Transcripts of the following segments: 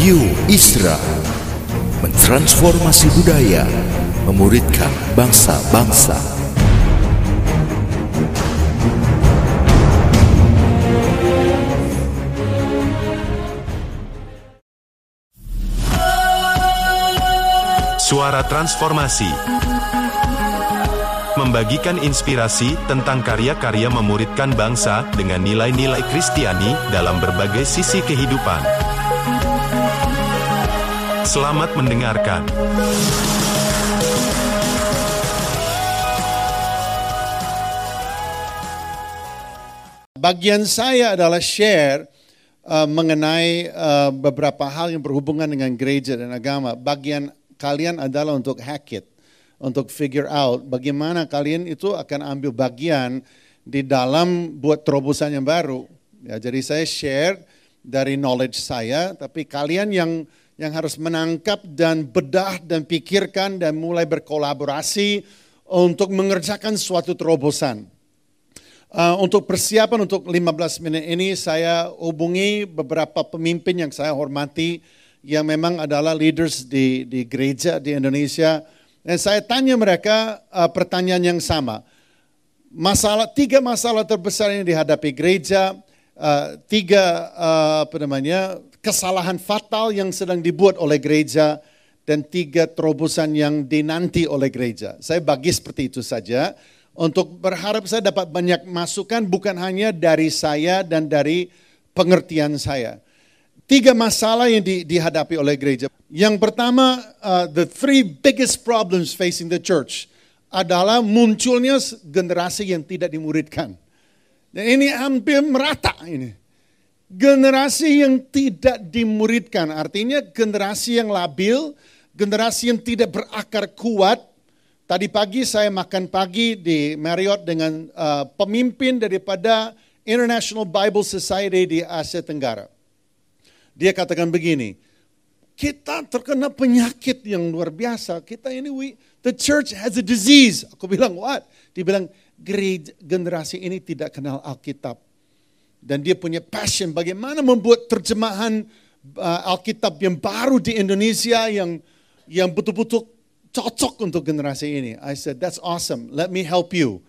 Radio Isra mentransformasi budaya, memuridkan bangsa-bangsa. Suara Transformasi Membagikan inspirasi tentang karya-karya memuridkan bangsa dengan nilai-nilai Kristiani dalam berbagai sisi kehidupan. Selamat mendengarkan. Bagian saya adalah share uh, mengenai uh, beberapa hal yang berhubungan dengan gereja dan agama. Bagian kalian adalah untuk hack it, untuk figure out bagaimana kalian itu akan ambil bagian di dalam buat terobosan yang baru. Ya, jadi saya share dari knowledge saya, tapi kalian yang yang harus menangkap dan bedah dan pikirkan dan mulai berkolaborasi untuk mengerjakan suatu terobosan. Uh, untuk persiapan untuk 15 menit ini saya hubungi beberapa pemimpin yang saya hormati yang memang adalah leaders di, di gereja di Indonesia. Dan saya tanya mereka uh, pertanyaan yang sama. Masalah tiga masalah terbesar yang dihadapi gereja, uh, tiga uh, apa namanya kesalahan fatal yang sedang dibuat oleh gereja dan tiga terobosan yang dinanti oleh gereja. Saya bagi seperti itu saja untuk berharap saya dapat banyak masukan bukan hanya dari saya dan dari pengertian saya. Tiga masalah yang di, dihadapi oleh gereja. Yang pertama, uh, the three biggest problems facing the church adalah munculnya generasi yang tidak dimuridkan. Dan ini hampir merata ini. Generasi yang tidak dimuridkan, artinya generasi yang labil, generasi yang tidak berakar kuat, Tadi pagi saya makan pagi di Marriott dengan uh, pemimpin daripada International Bible Society di Asia Tenggara. Dia katakan begini, kita terkena penyakit yang luar biasa. Kita ini, we, the church has a disease. Aku bilang, what? Dia bilang, gereja, generasi ini tidak kenal Alkitab. Dan dia punya passion bagaimana membuat terjemahan uh, Alkitab yang baru di Indonesia yang yang betul-betul cocok untuk generasi ini. I said, that's awesome, let me help you.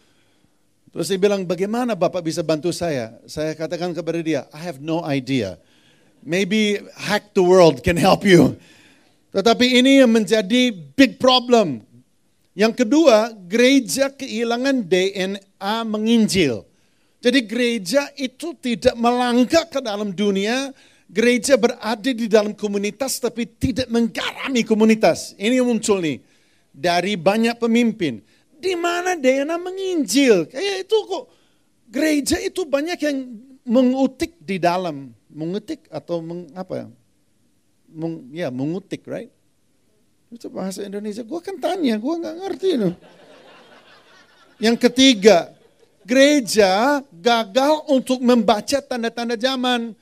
Terus dia bilang, bagaimana Bapak bisa bantu saya? Saya katakan kepada dia, I have no idea. Maybe Hack the World can help you. Tetapi ini yang menjadi big problem. Yang kedua, gereja kehilangan DNA menginjil. Jadi gereja itu tidak melangkah ke dalam dunia, gereja berada di dalam komunitas tapi tidak menggarami komunitas. Ini yang muncul nih dari banyak pemimpin. Di mana DNA menginjil? Kayak itu kok gereja itu banyak yang mengutik di dalam, mengutik atau meng, apa ya? Meng, ya mengutik, right? Itu bahasa Indonesia. Gue kan tanya, gue nggak ngerti itu. Yang ketiga, gereja gagal untuk membaca tanda-tanda zaman.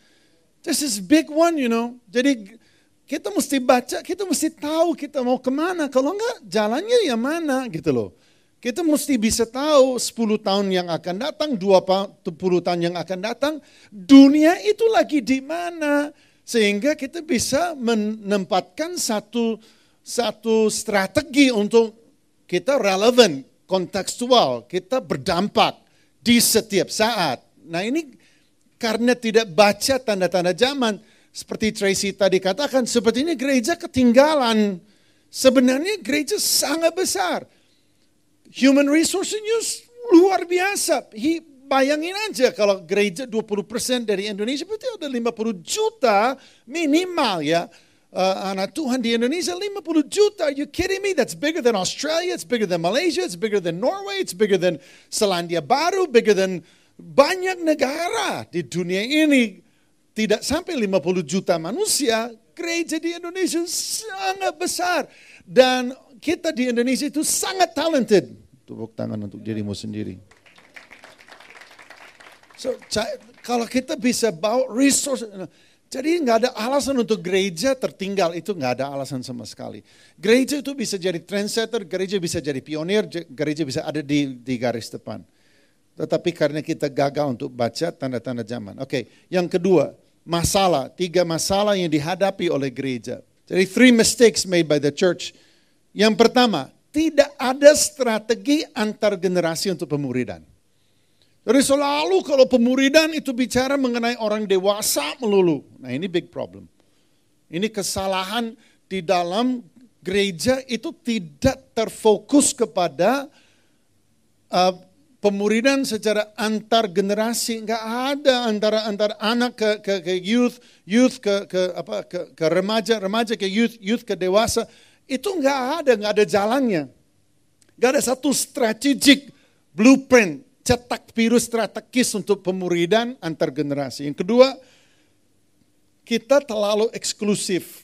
This is big one, you know. Jadi kita mesti baca, kita mesti tahu kita mau ke mana. Kalau enggak, jalannya yang mana gitu loh. Kita mesti bisa tahu 10 tahun yang akan datang, 20 tahun yang akan datang, dunia itu lagi di mana. Sehingga kita bisa menempatkan satu satu strategi untuk kita relevan, kontekstual, kita berdampak di setiap saat. Nah ini karena tidak baca tanda-tanda zaman, seperti Tracy tadi katakan, sepertinya gereja ketinggalan. Sebenarnya gereja sangat besar. Human resources luar biasa. Bayangin aja kalau gereja 20% dari Indonesia, berarti ada 50 juta minimal ya. Uh, anak Tuhan di Indonesia 50 juta. Are you kidding me? That's bigger than Australia, it's bigger than Malaysia, it's bigger than Norway, it's bigger than Selandia Baru, bigger than banyak negara di dunia ini tidak sampai 50 juta manusia, gereja di Indonesia sangat besar. Dan kita di Indonesia itu sangat talented. Tepuk tangan untuk dirimu sendiri. So, kalau kita bisa bawa resource, jadi nggak ada alasan untuk gereja tertinggal itu nggak ada alasan sama sekali. Gereja itu bisa jadi trendsetter, gereja bisa jadi pionir, gereja bisa ada di, di garis depan. Tetapi karena kita gagal untuk baca tanda-tanda zaman. Oke, okay. yang kedua, masalah, tiga masalah yang dihadapi oleh gereja. Jadi three mistakes made by the church. Yang pertama, tidak ada strategi antar generasi untuk pemuridan. Jadi selalu kalau pemuridan itu bicara mengenai orang dewasa melulu. Nah ini big problem. Ini kesalahan di dalam gereja itu tidak terfokus kepada uh, pemuridan secara antar generasi nggak ada antara antara anak ke ke, ke youth youth ke ke apa ke, ke remaja remaja ke youth youth ke dewasa itu nggak ada nggak ada jalannya nggak ada satu strategic blueprint cetak biru strategis untuk pemuridan antar generasi yang kedua kita terlalu eksklusif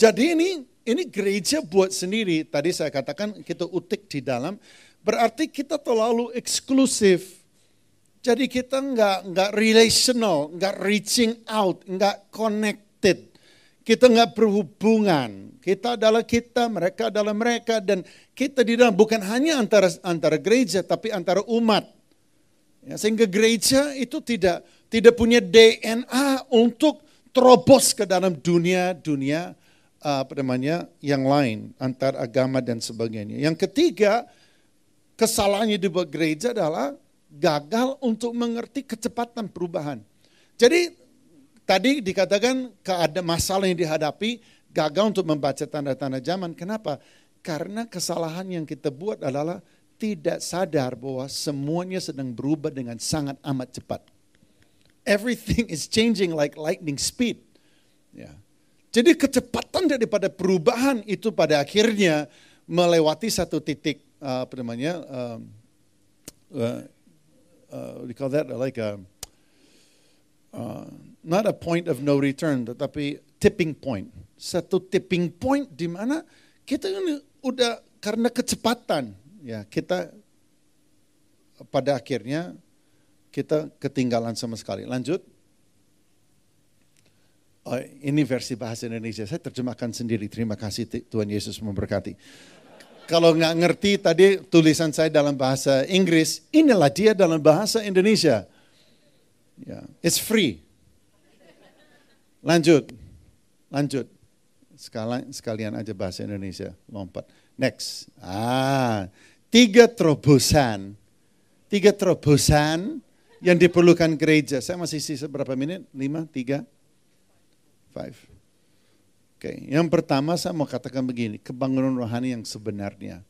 jadi ini ini gereja buat sendiri tadi saya katakan kita utik di dalam berarti kita terlalu eksklusif. Jadi kita nggak nggak relational, nggak reaching out, nggak connected. Kita nggak berhubungan. Kita adalah kita, mereka adalah mereka, dan kita di dalam bukan hanya antara antara gereja, tapi antara umat. Ya, sehingga gereja itu tidak tidak punya DNA untuk terobos ke dalam dunia dunia apa namanya yang lain antar agama dan sebagainya. Yang ketiga, kesalahannya di gereja adalah gagal untuk mengerti kecepatan perubahan. Jadi tadi dikatakan ada masalah yang dihadapi, gagal untuk membaca tanda-tanda zaman. Kenapa? Karena kesalahan yang kita buat adalah tidak sadar bahwa semuanya sedang berubah dengan sangat amat cepat. Everything is changing like lightning speed. Ya. Jadi kecepatan daripada perubahan itu pada akhirnya melewati satu titik uh, apa namanya um, uh, uh, we call that like a uh, not a point of no return tetapi tipping point satu tipping point di mana kita ini udah karena kecepatan ya kita pada akhirnya kita ketinggalan sama sekali lanjut Oh, ini versi bahasa Indonesia. Saya terjemahkan sendiri. Terima kasih Tuhan Yesus memberkati kalau nggak ngerti tadi tulisan saya dalam bahasa Inggris, inilah dia dalam bahasa Indonesia. Ya, it's free. Lanjut, lanjut. Sekalian, sekalian aja bahasa Indonesia, lompat. Next. Ah, tiga terobosan. Tiga terobosan yang diperlukan gereja. Saya masih sisa berapa menit? Lima, tiga, five. Oke, yang pertama saya mau katakan begini, kebangunan rohani yang sebenarnya.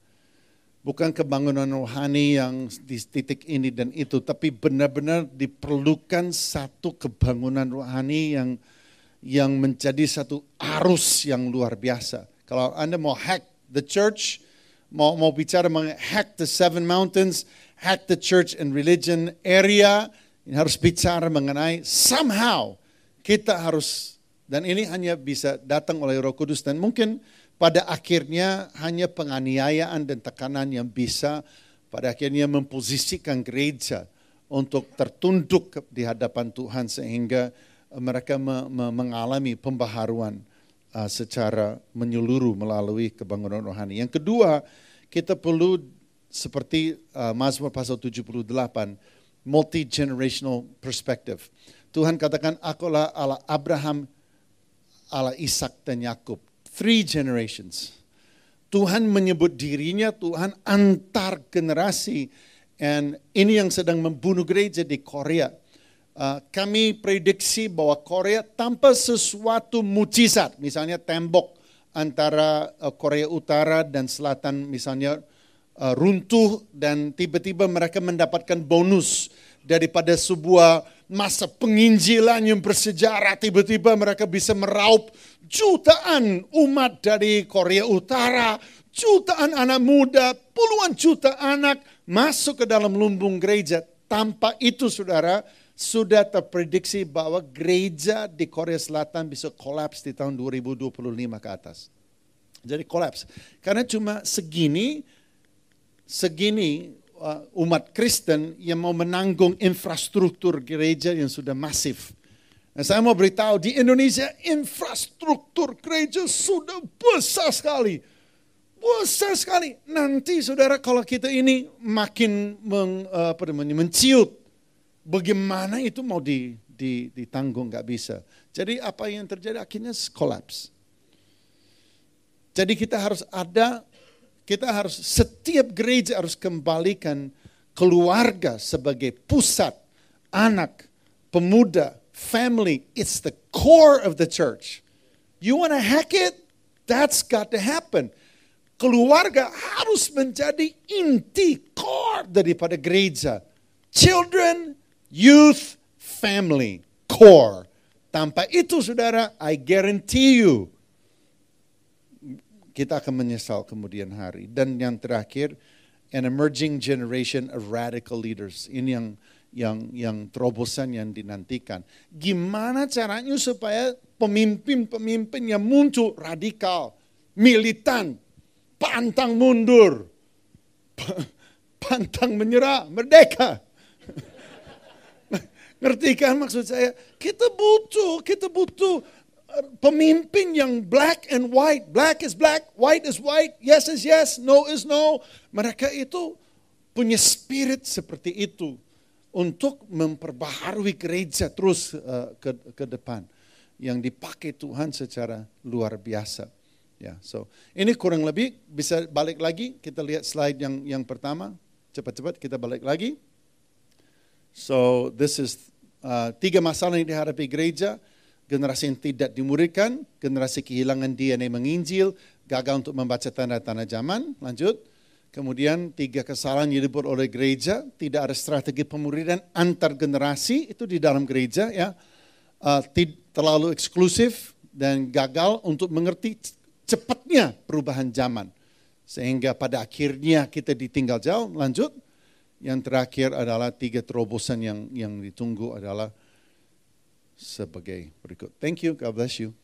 Bukan kebangunan rohani yang di titik ini dan itu, tapi benar-benar diperlukan satu kebangunan rohani yang yang menjadi satu arus yang luar biasa. Kalau Anda mau hack the church, mau mau bicara mengenai hack the seven mountains, hack the church and religion area, ini harus bicara mengenai somehow kita harus dan ini hanya bisa datang oleh Roh Kudus dan mungkin pada akhirnya hanya penganiayaan dan tekanan yang bisa pada akhirnya memposisikan gereja untuk tertunduk di hadapan Tuhan sehingga mereka mengalami pembaharuan uh, secara menyeluruh melalui kebangunan rohani. Yang kedua, kita perlu seperti uh, Mazmur pasal 78, multi generational perspective. Tuhan katakan, "Akulah Allah Abraham, Allah Ishak dan Yakub. Three generations. Tuhan menyebut dirinya Tuhan antar generasi. And ini yang sedang membunuh gereja di Korea. Uh, kami prediksi bahwa Korea tanpa sesuatu mujizat, misalnya tembok antara uh, Korea Utara dan Selatan misalnya uh, runtuh dan tiba-tiba mereka mendapatkan bonus daripada sebuah masa penginjilan yang bersejarah tiba-tiba mereka bisa meraup jutaan umat dari Korea Utara, jutaan anak muda, puluhan juta anak masuk ke dalam lumbung gereja. Tanpa itu saudara, sudah terprediksi bahwa gereja di Korea Selatan bisa kolaps di tahun 2025 ke atas. Jadi kolaps. Karena cuma segini, segini Uh, umat Kristen yang mau menanggung infrastruktur gereja yang sudah masif. Nah, saya mau beritahu di Indonesia infrastruktur gereja sudah besar sekali. Besar sekali. Nanti saudara kalau kita ini makin meng, uh, namanya, menciut, bagaimana itu mau di, di, ditanggung, nggak bisa. Jadi apa yang terjadi akhirnya kolaps. Jadi kita harus ada, kita harus setiap gereja harus kembalikan keluarga sebagai pusat, anak, pemuda, family. It's the core of the church. You want to hack it? That's got to happen. Keluarga harus menjadi inti, core daripada gereja. Children, youth, family, core. Tanpa itu saudara, I guarantee you, kita akan menyesal kemudian hari. Dan yang terakhir, an emerging generation of radical leaders. Ini yang yang yang terobosan yang dinantikan. Gimana caranya supaya pemimpin-pemimpin yang muncul radikal, militan, pantang mundur, pantang menyerah, merdeka. Ngerti kan maksud saya? Kita butuh, kita butuh uh, pemimpin yang black and white. Black is black, white is white, yes is yes, no is no. Mereka itu punya spirit seperti itu untuk memperbaharui gereja terus uh, ke, ke depan yang dipakai Tuhan secara luar biasa. Ya, so ini kurang lebih bisa balik lagi kita lihat slide yang yang pertama. Cepat-cepat kita balik lagi. So this is uh, tiga masalah yang dihadapi gereja. Generasi yang tidak dimuridkan, generasi kehilangan DNA menginjil, gagal untuk membaca tanda-tanda zaman. Lanjut. Kemudian tiga kesalahan yang dibuat oleh gereja, tidak ada strategi pemuridan antar generasi itu di dalam gereja ya. Uh, terlalu eksklusif dan gagal untuk mengerti cepatnya perubahan zaman. Sehingga pada akhirnya kita ditinggal jauh. Lanjut. Yang terakhir adalah tiga terobosan yang yang ditunggu adalah sebagai berikut. Thank you. God bless you.